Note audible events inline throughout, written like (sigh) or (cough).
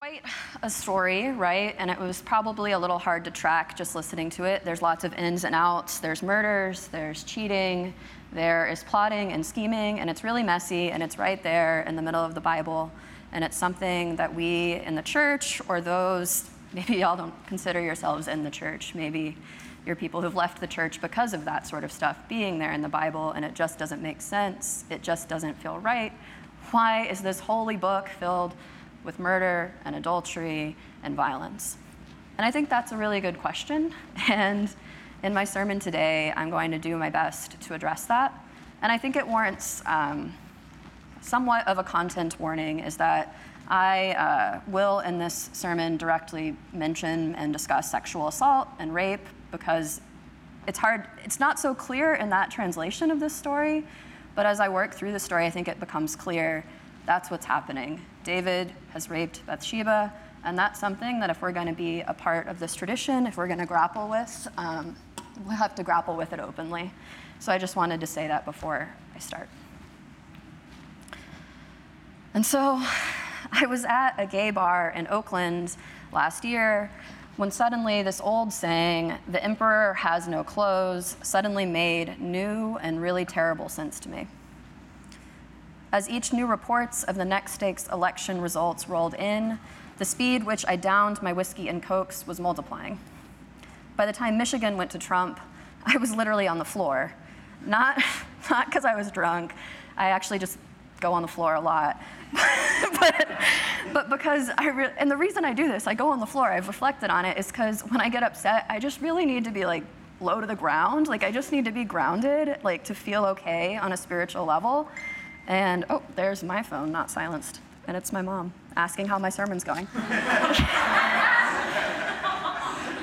quite a story, right? And it was probably a little hard to track just listening to it. There's lots of ins and outs. There's murders, there's cheating, there is plotting and scheming, and it's really messy, and it's right there in the middle of the Bible. And it's something that we in the church, or those, (laughs) maybe y'all don't consider yourselves in the church, maybe you're people who've left the church because of that sort of stuff being there in the Bible, and it just doesn't make sense. It just doesn't feel right. Why is this holy book filled with murder and adultery and violence? And I think that's a really good question. (laughs) And in my sermon today, I'm going to do my best to address that. And I think it warrants um, somewhat of a content warning is that I uh, will, in this sermon, directly mention and discuss sexual assault and rape because it's hard, it's not so clear in that translation of this story. But as I work through the story, I think it becomes clear that's what's happening. David has raped Bathsheba, and that's something that if we're going to be a part of this tradition, if we're going to grapple with, um, we'll have to grapple with it openly. So I just wanted to say that before I start. And so (laughs) I was at a gay bar in Oakland last year when suddenly this old saying, the emperor has no clothes, suddenly made new and really terrible sense to me. As each new reports of the next days election results rolled in, the speed which I downed my whiskey and cokes was multiplying. By the time Michigan went to Trump, (laughs) I was literally on the floor. Not (laughs) not because I was drunk. I actually just go on the floor a lot. (laughs) but, but because I re- and the reason I do this, I go on the floor, I've reflected on it, is because when I get upset, I just really need to be like low to the ground. Like I just need to be grounded, like to feel okay on a spiritual level. And oh, there's my phone, not silenced. And it's my mom asking how my sermon's going. (laughs)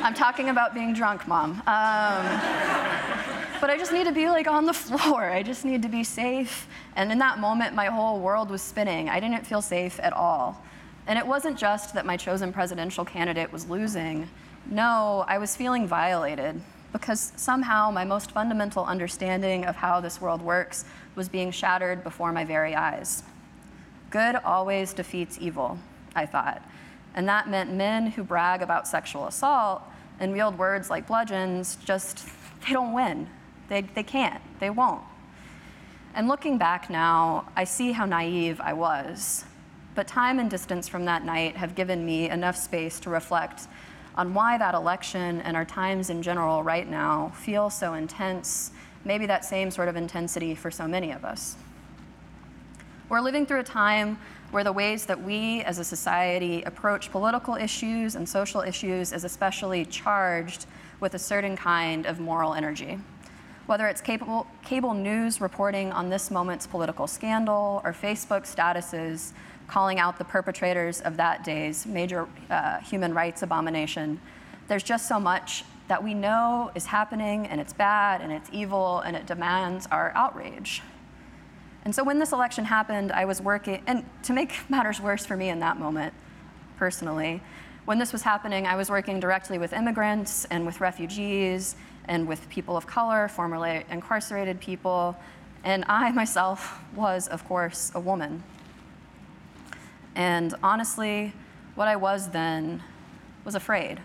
I'm talking about being drunk, mom. Um, but I just need to be like on the floor. I just need to be safe. And in that moment, my whole world was spinning. I didn't feel safe at all. And it wasn't just that my chosen presidential candidate was losing. No, I was feeling violated because somehow my most fundamental understanding of how this world works was being shattered before my very eyes. Good always defeats evil, I thought. And that meant men who brag about sexual assault and wield words like bludgeons just, they don't win. They, they can't, they won't. And looking back now, I see how naive I was. But time and distance from that night have given me enough space to reflect on why that election and our times in general right now feel so intense, maybe that same sort of intensity for so many of us. We're living through a time where the ways that we as a society approach political issues and social issues is especially charged with a certain kind of moral energy. Whether it's capable, cable news reporting on this moment's political scandal or Facebook statuses calling out the perpetrators of that day's major uh, human rights abomination, there's just so much that we know is happening and it's bad and it's evil and it demands our outrage. And so when this election happened, I was working, and to make (laughs) matters worse for me in that moment, personally, when this was happening, I was working directly with immigrants and with refugees and with people of color, formerly incarcerated people, and I myself (laughs) was, of course, a woman. And honestly, what I was then was afraid.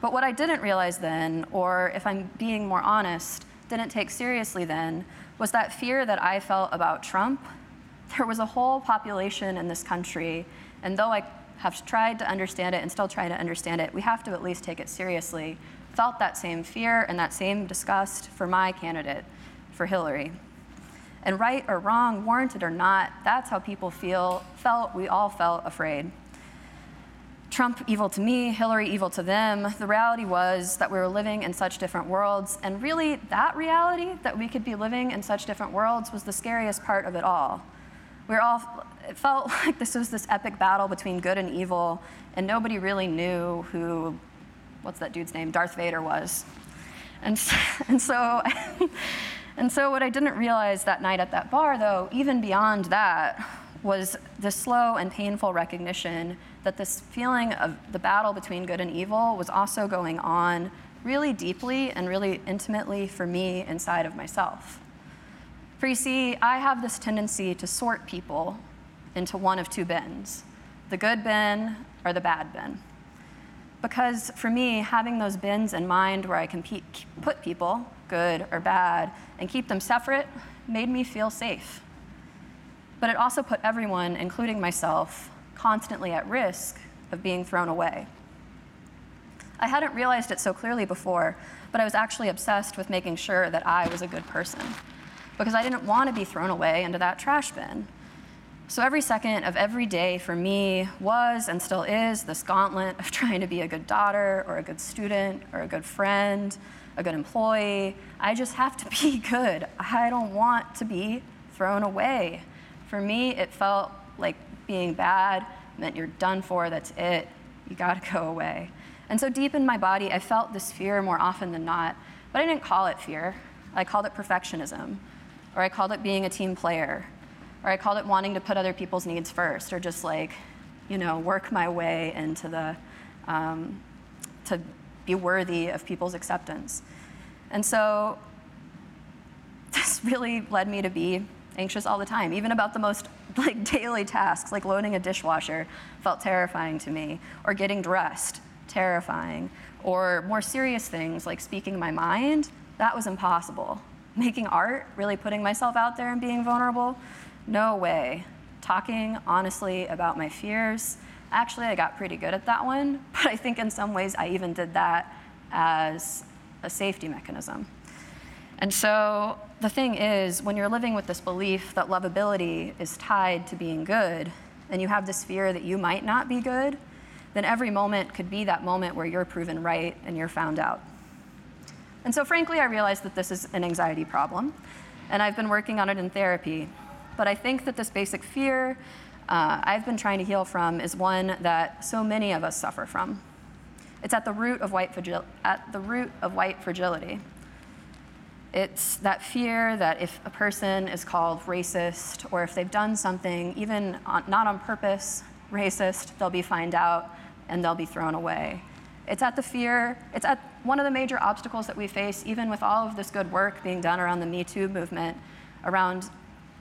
But what I didn't realize then, or if I'm being more honest, didn't take seriously then, was that fear that I felt about Trump. (laughs) There was a whole population in this country, and though I have tried to understand it and still try to understand it, we have to at least take it seriously, felt that same fear and that same disgust for my candidate, for Hillary. And right or wrong, warranted or not, that's how people feel, felt, we all felt afraid. Trump evil to me, Hillary evil to them. The reality was that we were living in such different worlds. And really, that reality, that we could be living in such different worlds, was the scariest part of it all. We were all, it felt (laughs) like this was this epic battle between good and evil, and nobody really knew who, what's that dude's name, Darth Vader was. And, (laughs) and so, (laughs) and so what I didn't realize that night at that bar, though, even beyond that, was the slow and painful recognition that this feeling of the battle between good and evil was also going on really deeply and really intimately for me inside of myself. For you see, I have this tendency to sort people into one of two bins. the good bin or the bad bin. Because for me, having those bins in mind where I can pe- put people, good or bad, and keep them separate made me feel safe. But it also put everyone, including myself, constantly at risk of being thrown away. I hadn't realized it so clearly before, but I was actually obsessed with making sure that I was a good person because I didn't want to be thrown away into that trash bin. So every second of every day for me was and still is this gauntlet of (laughs) trying to be a good daughter or a good student or a good friend, a good employee. I just have to (laughs) be good. I don't want to be thrown away. For me, it felt like being bad meant you're done for, that's it, you gotta go away. And so deep in my body, I felt this fear more often than not, but I didn't call it fear. I called it perfectionism, or I called it being a team player, or I called it wanting to put other people's needs first, or just like, you know, work my way into the, um, to be worthy of people's acceptance. And so (laughs) this really led me to be anxious all the time, even about the most (laughs) like daily tasks, like loading a dishwasher felt terrifying to me, or getting dressed, terrifying, or more serious things like speaking my mind, that was impossible. Making art, really putting myself out there and being vulnerable, no way. Talking honestly about my fears, actually, I got pretty good at that one, (laughs) but I think in some ways I even did that as a safety mechanism. And so the thing is, when you're living with this belief that lovability is tied to being good, and you have this fear that you might not be good, then every moment could be that moment where you're proven right and you're found out. And so, frankly, I realized that this is an anxiety problem, and I've been working on it in therapy. But I think that this basic fear uh, I've been trying to heal from is one that so many of us suffer from. It's at the root of white, fragil- at the root of white fragility. It's that fear that if a person is called racist or if they've done something, even on, not on purpose, racist, they'll be found out and they'll be thrown away. It's at the fear, it's at one of the major obstacles that we face, even with all of this good work being done around the Me Too movement, around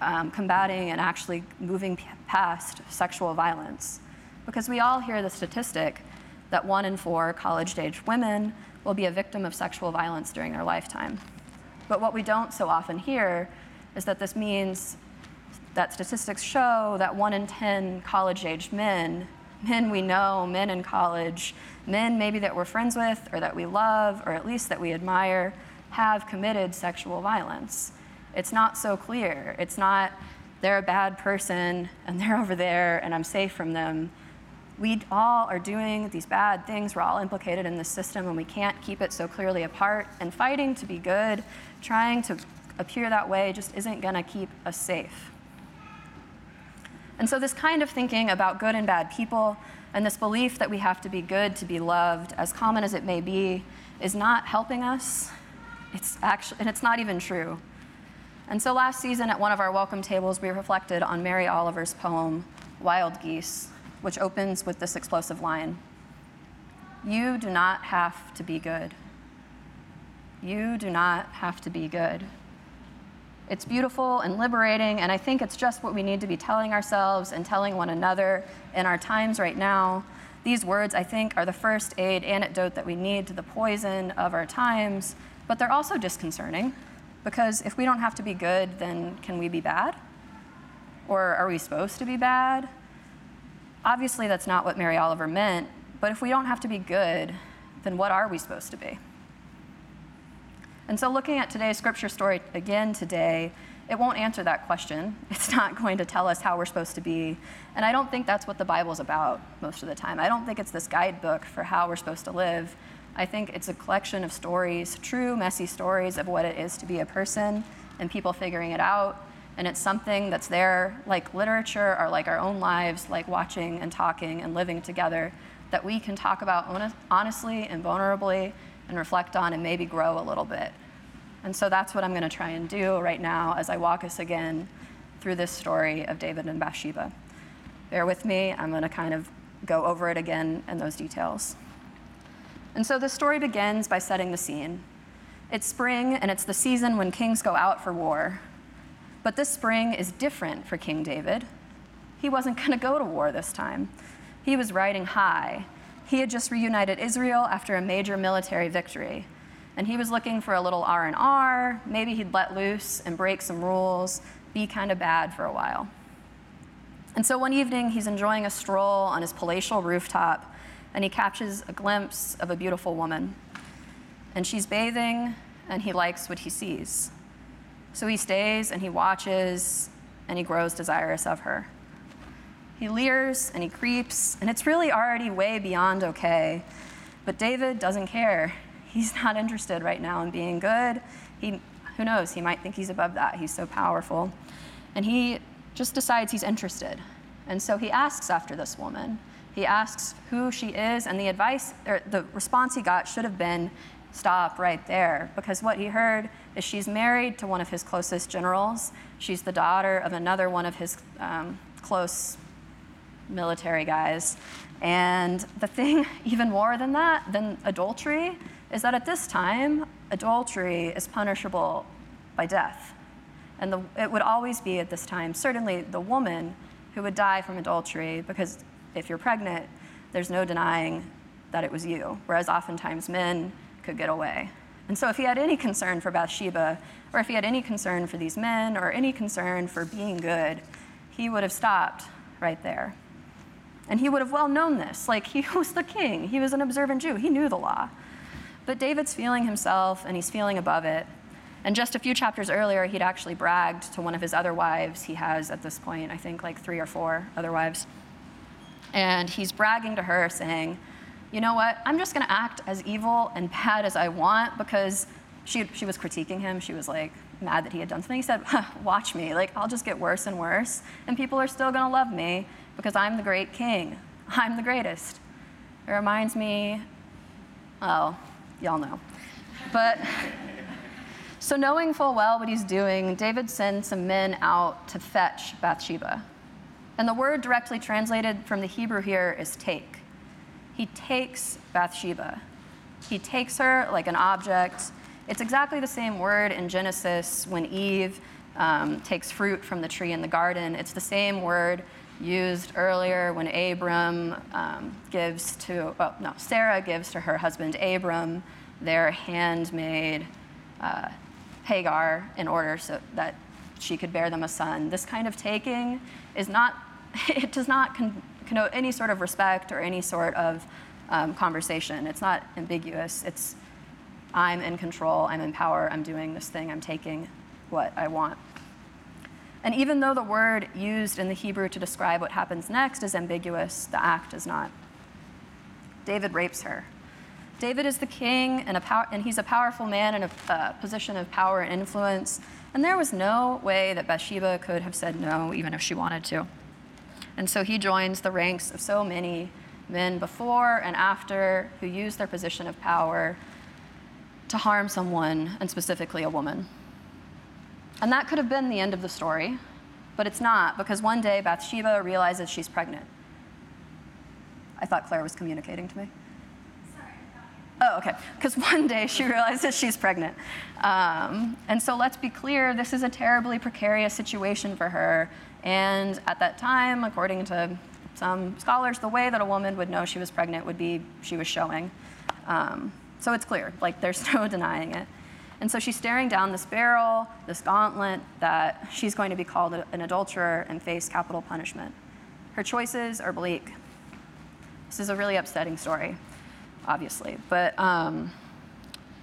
um, combating and actually moving past sexual violence. Because we all hear the statistic that one in four college aged women will be a victim of sexual violence during their lifetime. But what we don't so often hear is that this means that statistics show that one in 10 college aged men men we know, men in college, men maybe that we're friends with or that we love or at least that we admire, have committed sexual violence. It's not so clear. It's not they're a bad person and (laughs) they're over there and I'm safe from them. We all are doing these bad things. We're all implicated in this system and we can't keep it so clearly apart. And fighting to be good, trying to appear that way, just isn't going to keep us safe. And so, this kind of thinking about good and bad people and this belief that we have to be good to be loved, as common as it may be, is not helping us. It's actually, and it's not even true. And so, last season at one of our welcome tables, we reflected on Mary Oliver's poem, Wild Geese, which opens with this explosive line You do not have to be good. You do not have to be good. It's beautiful and liberating, and I think it's just what we need to be telling ourselves and telling one another in our times right now. These words, I think, are the first aid antidote that we need to the poison of our times, but they're also disconcerting because if we don't have to be good, then can we be bad? Or are we supposed to be bad? Obviously, that's not what Mary Oliver meant, but if we don't have to be good, then what are we supposed to be? And so, looking at today's scripture story again today, it won't answer that question. (laughs) It's not going to tell us how we're supposed to be. And I don't think that's what the Bible's about most of the time. I don't think it's this guidebook for how we're supposed to live. I think it's a collection of stories, true, messy stories of what it is to be a person and people figuring it out. And it's something that's there, like literature or like our own lives, like watching and talking and living together, that we can talk about honestly and vulnerably and reflect on and maybe grow a little bit. And so that's what I'm going to try and do right now as I walk us again through this story of David and Bathsheba. Bear with me, I'm going to kind of go over it again in those details. And so the story begins by setting the scene. It's spring, and it's the season when kings go out for war. But this spring is different for King David. He wasn't (laughs) going to go to war this time. He was riding high. He had just reunited Israel after a major military victory. And he was looking for a little R&R. Maybe he'd let loose and break some rules, be kind of bad for a while. And so one evening, he's enjoying a stroll on his palatial rooftop, and he catches a glimpse of a beautiful woman. And she's bathing, and he likes what he sees. So he stays and he watches, and he grows desirous of her. He leers and he creeps, and it's really already way beyond okay. But David doesn't care. He's not interested right now in being good. He, who knows, he might think he's above that. He's so powerful. And he just decides he's interested. And so he asks after this woman. He asks who she is, and the advice, or the response he got should have been stop right there, because what he heard is she's married to one of his closest generals. She's the daughter of another one of his um, close military guys. And the thing, (laughs) even more than that, than adultery, is that at this time, adultery is punishable by death. And the, it would always be at this time, certainly the woman who would die from adultery, because if you're pregnant, there's no denying that it was you, whereas oftentimes men could get away. And so, if he had any concern for Bathsheba, or if he had any concern for these men, or any concern for being good, he would have stopped right there. And he would have well known this. Like, he (laughs) was the king, he was an observant Jew, he knew the law. But David's feeling himself, and he's feeling above it. And just a few chapters earlier, he'd actually bragged to one of his other wives. He has, at this point, I think like three or four other wives. And he's bragging to her, saying, You know what? I'm just going to act as evil and bad as I want because she, she was critiquing him. She was like mad that he had done something. He said, (laughs) Watch me. Like, I'll just get worse and worse. And people are still going to love me because I'm the great king. (laughs) I'm the greatest. It reminds me, oh, y'all know. But. (laughs) So, knowing full well what he's doing, David sends some men out to fetch Bathsheba. And the word directly translated from the Hebrew here is take. He takes Bathsheba. He takes her like an object. It's exactly the same word in Genesis when Eve um, takes fruit from the tree in the garden. It's the same word used earlier when Abram um, gives to, well, no, Sarah gives to her husband Abram their handmaid uh, Hagar in order so that she could bear them a son. This kind of taking is not, (laughs) it does not con- connote any sort of respect or any sort of um, conversation. It's not ambiguous. It's, I'm in control, I'm in power, I'm doing this thing, I'm taking what I want. And even though the word used in the Hebrew to describe what happens next is ambiguous, the act is not. David rapes her. David is the king, and, power, and he's a powerful man in a uh, position of power and influence. And there was no way that Bathsheba could have said no, even if she wanted to. And so he joins the ranks of so many men before and after who use their position of power to harm someone, and specifically a woman. And that could have been the end of the story, but it's not, because one day Bathsheba realizes she's pregnant. I thought Claire was communicating to me. Sorry, oh, okay. Because one day she (laughs) realizes she's pregnant. Um, and so let's be clear this is a terribly precarious situation for her. And at that time, according to some scholars, the way that a woman would know she was pregnant would be she was showing. Um, so it's clear, like there's (laughs) no denying it. And so she's staring down this barrel, this gauntlet, that she's going to be called an adulterer and face capital punishment. Her choices are bleak. This is a really upsetting story obviously. But um,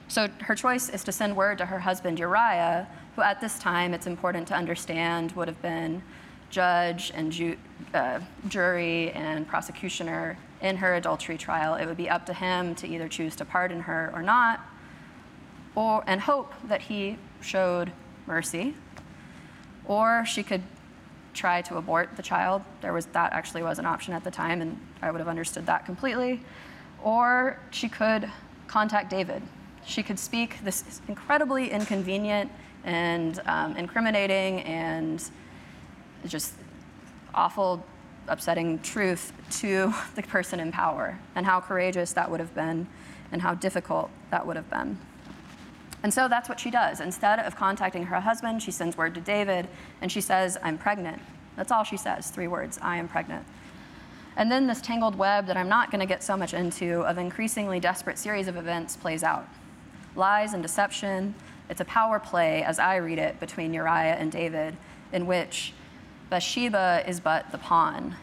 so her choice is to send word to her husband Uriah, who at this time, it's important to understand, would have been judge and ju- uh, jury and prosecutioner in her adultery trial. It would be up to him to either choose to pardon her or not, or, and hope that he showed mercy, or she could try to abort the child. There was that actually was an option at the time, and I would have understood that completely or she could contact David. She could speak this incredibly inconvenient and um, incriminating and just awful, upsetting truth to (laughs) the person in power, and how courageous that would have been, and how difficult that would have been. And so that's what she does. Instead of contacting her husband, she sends word to David and she says, I'm pregnant. That's all she says, three words I am pregnant. And then this tangled web that I'm not going to get so much into of increasingly desperate series of events plays out. Lies and deception. It's a power play, as I read it, between Uriah and David, in which Bathsheba is but the pawn.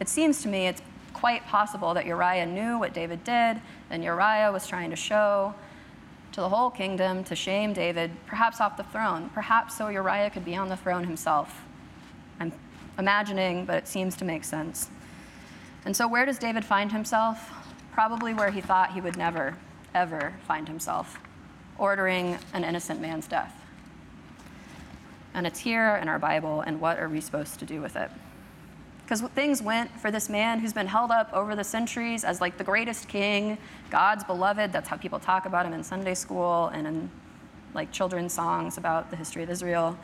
It seems to me it's quite possible that Uriah knew what David did, and Uriah was trying to show to the whole kingdom to shame David, perhaps off the throne, perhaps so Uriah could be on the throne himself. I'm imagining, but it seems to make sense. And so, where does David find himself? Probably where he thought he would never, ever find himself ordering an innocent man's death. And it's here in our Bible, and what are we supposed to do with it? Because things went for this man who's been held up over the centuries as like the greatest king, God's beloved. That's how people talk about him in Sunday school and in like children's songs about the history of Israel.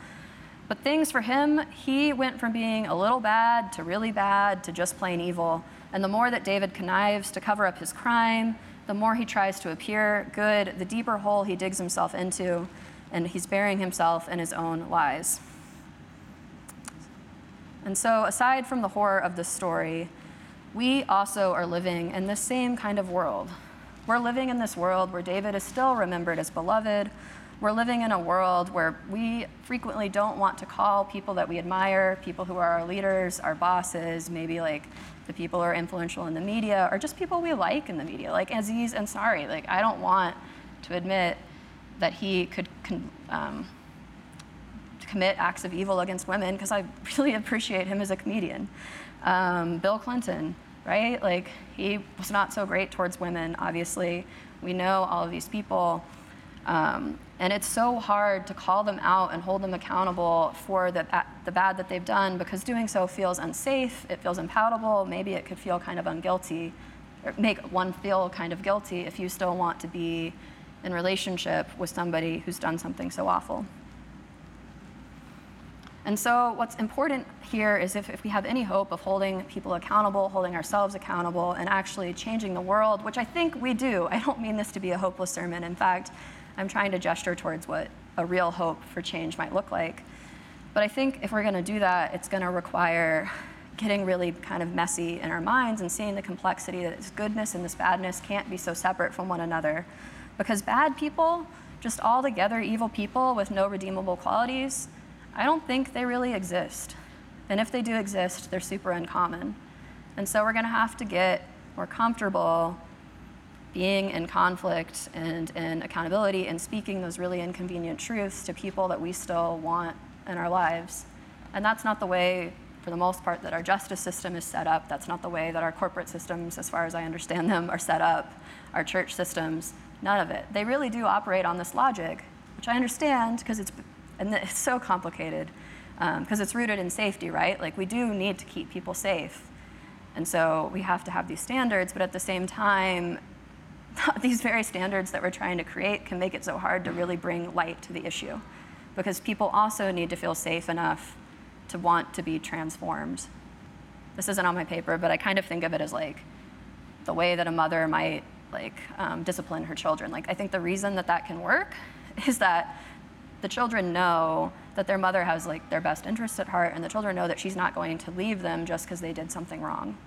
But things for him, he went from being a little bad to really bad to just plain evil. And the more that David connives to cover up his crime, the more he tries to appear good, the deeper hole he digs himself into, and he's burying himself in his own lies. And so, aside from the horror of this story, we also are living in the same kind of world. We're living in this world where David is still remembered as beloved. We're living in a world where we frequently don't want to call people that we admire, people who are our leaders, our bosses, maybe like the people who are influential in the media, or just people we like in the media, like Aziz Ansari. Like, I don't want to admit that he could. Con- um, commit acts of evil against women because I (laughs) really appreciate him as a comedian. Um, Bill Clinton, right? Like, he was not so great towards women, obviously. We know all of these people. Um, and it's so hard to call them out and hold them accountable for the, the bad that they've done because doing so feels unsafe, it feels unpalatable, maybe it could feel kind of unguilty, or make one feel kind of guilty if you still want to be in relationship with somebody who's done something so awful. And so, what's important here is if, if we have any hope of holding people accountable, holding ourselves accountable, and actually changing the world, which I think we do. I don't mean this to be a hopeless sermon. In fact, I'm trying to gesture towards what a real hope for change might look like. But I think if we're going to do that, it's going to require getting really kind of messy in our minds and seeing the complexity that this goodness and this badness can't be so separate from one another. Because bad people, just altogether evil people with no redeemable qualities, I don't think they really exist. And if they do exist, they're super uncommon. And so we're going to have to get more comfortable being in conflict and in accountability and speaking those really inconvenient truths to people that we still want in our lives. And that's not the way, for the most part, that our justice system is set up. That's not the way that our corporate systems, as far as I understand them, are set up. Our church systems, none of it. They really do operate on this logic, which I understand because it's and (laughs) it's so complicated because um, it's rooted in safety, right? Like we do need to keep people safe. And so we have to have these standards, but at the same time, (laughs) these very standards that we're trying to create can make it so hard to really bring light to the issue because people also need to feel safe enough to want to be transformed. This isn't on my paper, but I kind of think of it as like the way that a mother might like um, discipline her children. Like I think the reason that that can work (laughs) is that the children know that their mother has like their best interests at heart and the children know that she's not going to leave them just because they did something wrong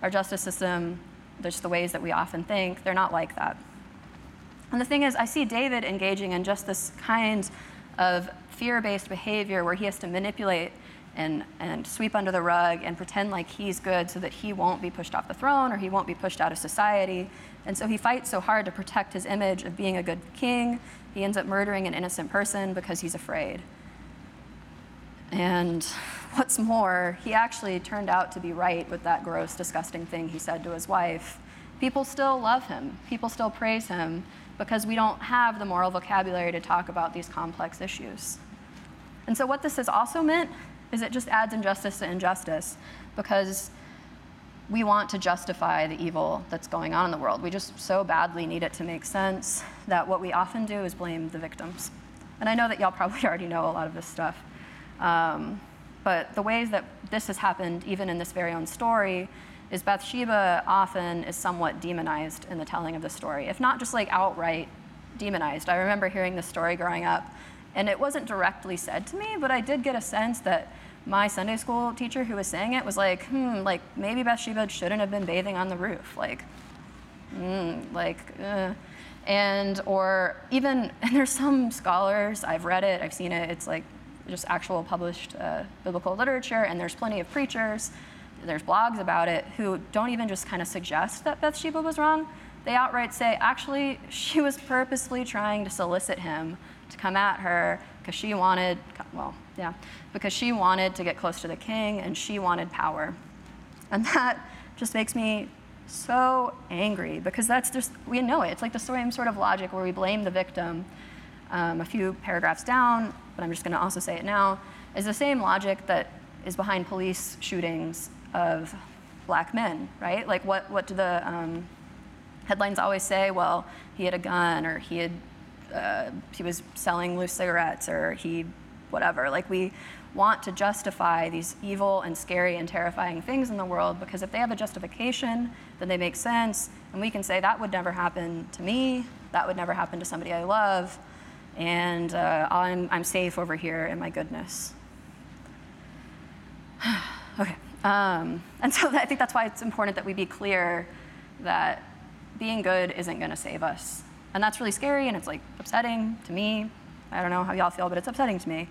our justice system just the ways that we often think they're not like that and the thing is i see david engaging in just this kind of fear-based behavior where he has to manipulate and, and sweep under the rug and pretend like he's good so that he won't be pushed off the throne or he won't be pushed out of society. And so he fights so hard to protect his image of being a good king he ends up murdering an innocent person because he's afraid. And (laughs) what's more, he actually turned out to be right with that gross, disgusting thing he said to his wife. People still love him, people still praise him because we don't have the moral vocabulary to talk about these complex issues. And so, what this has also meant is it just adds injustice to injustice because we want to justify the evil that's going on in the world. We just so badly need it to make sense that what we often do is blame the victims. And I know that y'all (laughs) probably already know a lot of this stuff. Um, but the ways that this has happened, even in this very own story, is Bathsheba often is somewhat demonized in the telling of the story, if not just like outright demonized. I remember hearing this story growing up, and it wasn't directly said to me, but I did get a sense that my Sunday school teacher who was saying it was like, hmm, like maybe Bathsheba shouldn't have been bathing on the roof. Like, mm, like, uh. and or even, (laughs) and there's some scholars, I've read it, I've seen it, it's like just actual published uh, biblical literature, and there's plenty of preachers, there's blogs about it, who don't even just kind of suggest that Bathsheba was wrong. They outright say, actually, she was purposely trying to solicit him to come at her because she wanted, well, yeah, because she wanted to get close to the king and she wanted power. And that just makes me so angry because that's just, we know it. It's like the same sort of logic where we blame the victim um, a few paragraphs down, but I'm just going to also say it now, is the same logic that is behind police shootings of black men, right? Like, what, what do the um, headlines always say? Well, he had a gun, or he had uh, he was selling loose cigarettes, or he whatever. Like, we want to justify these evil and scary and terrifying things in the world because if they have a justification, then they make sense, and we can say that would never happen to me, that would never happen to somebody I love, and uh, I'm, I'm safe over here in my goodness. (sighs) okay. Um, (laughs) and so I think that's why it's important that we be clear that being good isn't going to save us. And that's really scary and it's like upsetting to me. I don't know how y'all feel, but it's upsetting to me.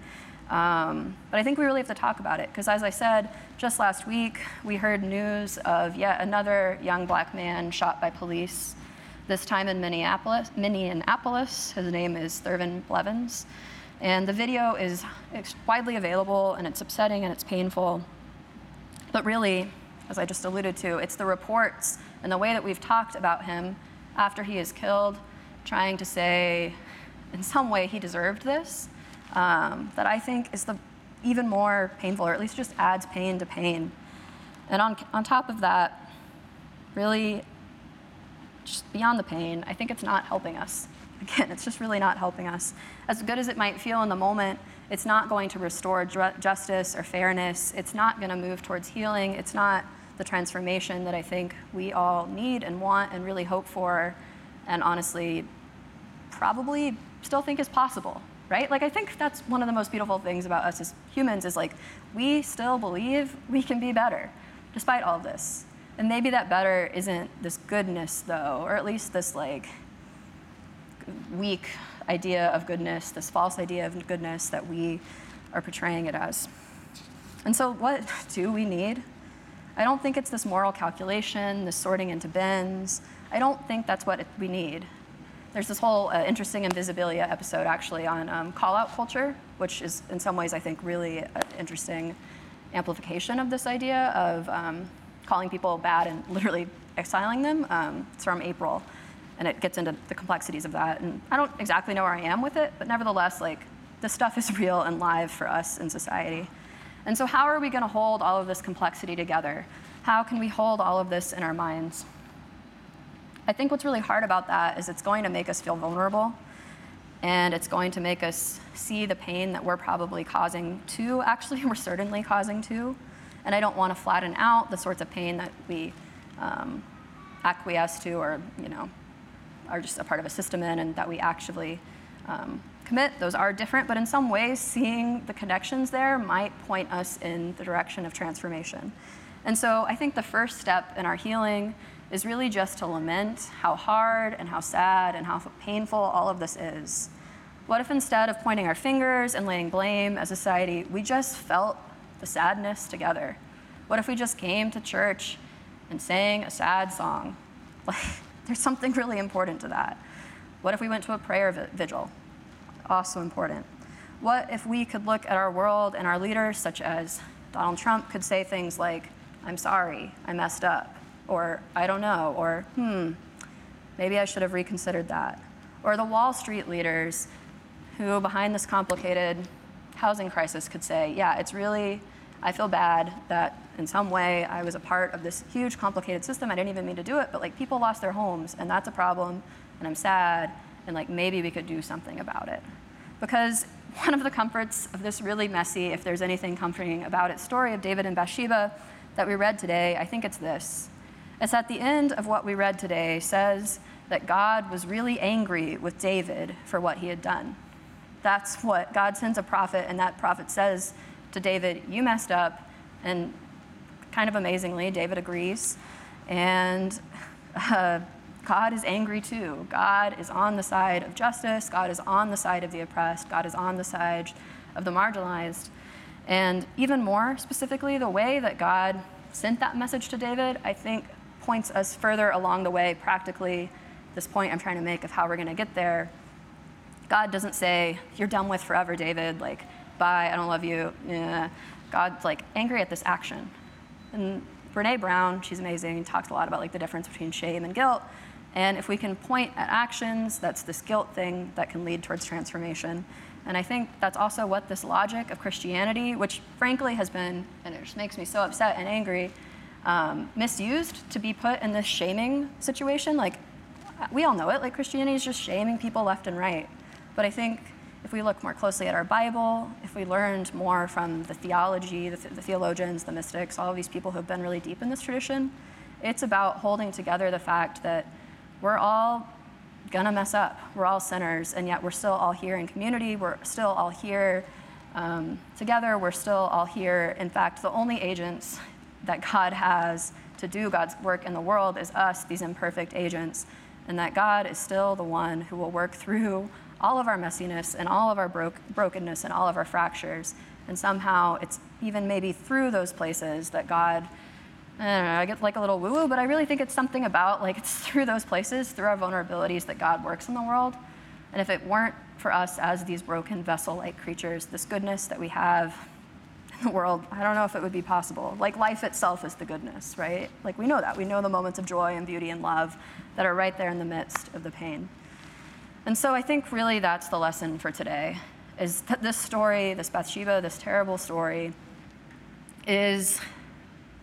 Um, but I think we really have to talk about it because, as I said, just last week we heard news of yet another young black man shot by police this time in Minneapolis. Minneapolis. His name is Thurman Blevins. And the video is widely available, and it's upsetting and it's painful. But really, as I just alluded to, it's the reports and the way that we've talked about him after he is killed, trying to say, in some way, he deserved this, um, that I think is the even more painful, or at least just adds pain to pain. And on, on top of that, really just beyond the pain, I think it's not helping us. (laughs) Again, it's just really not helping us. As good as it might feel in the moment, it's not going to restore justice or fairness. It's not going to move towards healing. It's not the transformation that I think we all need and want and really hope for, and honestly, probably still think is possible, right? Like, I think that's one of the most beautiful things about us as humans is like, we still believe we can be better despite all this. And maybe that better isn't this goodness, though, or at least this like weak idea of goodness, this false idea of goodness that we are portraying it as. And so, what do we need? I don't think it's this moral calculation, this sorting into bins. I don't think that's what we need. There's this whole uh, interesting Invisibilia episode actually on um, call out culture, which is in some ways, I think, really an interesting amplification of this idea of um, calling people bad and (laughs) literally exiling them. Um, it's from April, and it gets into the complexities of that. And I don't exactly know where I am with it, but nevertheless, like this stuff is (laughs) real and live for us in society. And so, how are we going to hold all of this complexity together? How can we hold all of this in our minds? I think what's really hard about that is it's going to make us feel vulnerable and it's going to make us see the pain that we're probably causing to, actually, (laughs) we're certainly causing to. And I don't want to flatten out the sorts of pain that we um, acquiesce to or, you know, are just a part of a system in and that we actually um, commit. Those are different, but in some ways, seeing the connections there might point us in the direction of transformation. And so I think the first step in our healing is really just to lament how hard and how sad and how painful all of this is. What if instead of pointing our fingers and laying blame as a society, we just felt the sadness together? What if we just came to church and sang a sad song? Like, (laughs) there's something really important to that. What if we went to a prayer vigil? Also important. What if we could look at our world and our leaders, such as Donald Trump, could say things like, I'm sorry, I messed up, or I don't know, or hmm, maybe I should have reconsidered that. Or the Wall Street leaders who, behind this complicated housing crisis, could say, yeah, it's really I feel bad that in some way I was a part of this huge complicated system. I didn't even mean to do it, but like people lost their homes and that's a problem and I'm sad and like maybe we could do something about it. Because one of the comforts of this really messy, if there's anything comforting about it, story of David and Bathsheba that we read today, I think it's this. It's at the end of what we read today says that God was really angry with David for what he had done. That's what God sends a prophet, and that prophet says to David, You messed up. And kind of amazingly, David agrees. And uh, God is angry too. God is on the side of justice. God is on the side of the oppressed. God is on the side of the marginalized. And even more specifically, the way that God sent that message to David, I think, points us further along the way practically. This point I'm trying to make of how we're going to get there. God doesn't say, You're done with forever, David. Like, bye, I don't love you. Yeah. God's like angry at this action. And Brene Brown, she's amazing, talks a lot about like the difference between shame and guilt. And if we can point at actions, that's this guilt thing that can lead towards transformation. And I think that's also what this logic of Christianity, which frankly has been, and it just makes me so upset and angry, um, misused to be put in this shaming situation. Like, we all know it, like Christianity is just shaming people left and right. But I think if we look more closely at our Bible, if we learned more from the theology, the, th- the theologians, the mystics, all of these people who have been really deep in this tradition, it's about holding together the fact that we're all gonna mess up. We're all sinners, and yet we're still all here in community. We're still all here um, together. We're still all here. In fact, the only agents that God has to do God's work in the world is us, these imperfect agents, and that God is still the one who will work through all of our messiness and all of our bro- brokenness and all of our fractures. And somehow it's even maybe through those places that God I don't know, I get like a little woo woo, but I really think it's something about like it's (laughs) through those places, through our vulnerabilities, that God works in the world. And if it weren't for us as these broken vessel like creatures, this goodness that we have in (laughs) the world, I don't know if it would be possible. Like life itself is the goodness, right? Like we know that. We know the moments of joy and beauty and love that are right there in the midst of the pain. And so I think really that's the lesson for today is that this story, this Bathsheba, this terrible story, is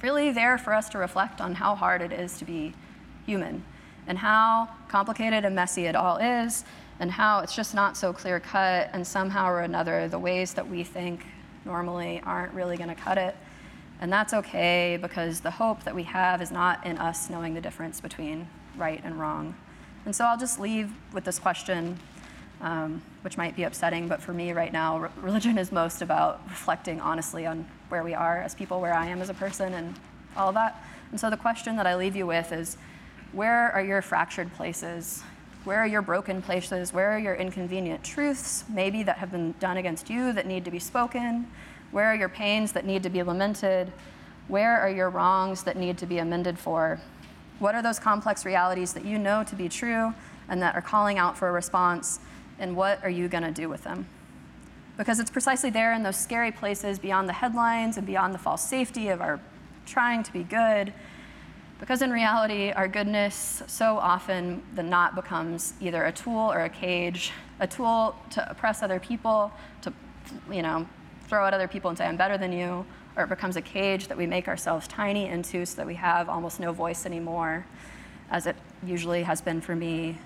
really there for us to reflect on how hard it is to be human and how complicated and messy it all is and how it's just not so clear cut and somehow or another the ways that we think normally aren't really going to cut it and that's okay because the hope that we have is not in us knowing the difference between right and wrong and so i'll just leave with this question um, which might be upsetting but for me right now re- religion is most about reflecting honestly on where we are as people, where I am as a person, and all that. And so the question that I leave you with is where are your fractured places? Where are your broken places? Where are your inconvenient truths, maybe that have been done against you that need to be spoken? Where are your pains that need to be lamented? Where are your wrongs that need to be amended for? What are those complex realities that you know to be true and that are calling out for a response? And what are you going to do with them? because it's precisely there in those scary places beyond the headlines and beyond the false safety of our trying to be good. Because in reality, our goodness so often the not becomes either a tool or a cage, a tool to oppress other people, to you know, throw at other people and say, I'm better than you, or it becomes a cage that we make ourselves tiny into so that we have almost no voice anymore, as it usually has been for me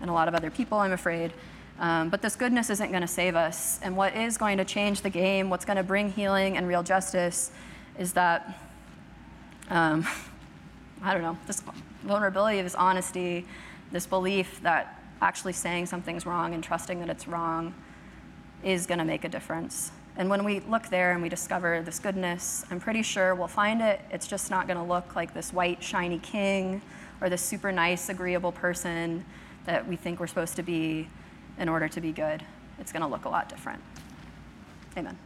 and a lot of other people, I'm afraid. Um, but this goodness isn't going to save us. And what is going to change the game, what's going to bring healing and real justice, is that, um, I don't know, this vulnerability, this honesty, this belief that actually saying something's wrong and trusting that it's wrong is going to make a difference. And when we look there and we discover this goodness, I'm pretty sure we'll find it. It's just not going to look like this white, shiny king or this super nice, agreeable person that we think we're supposed to be in order to be good, it's going to look a lot different. Amen.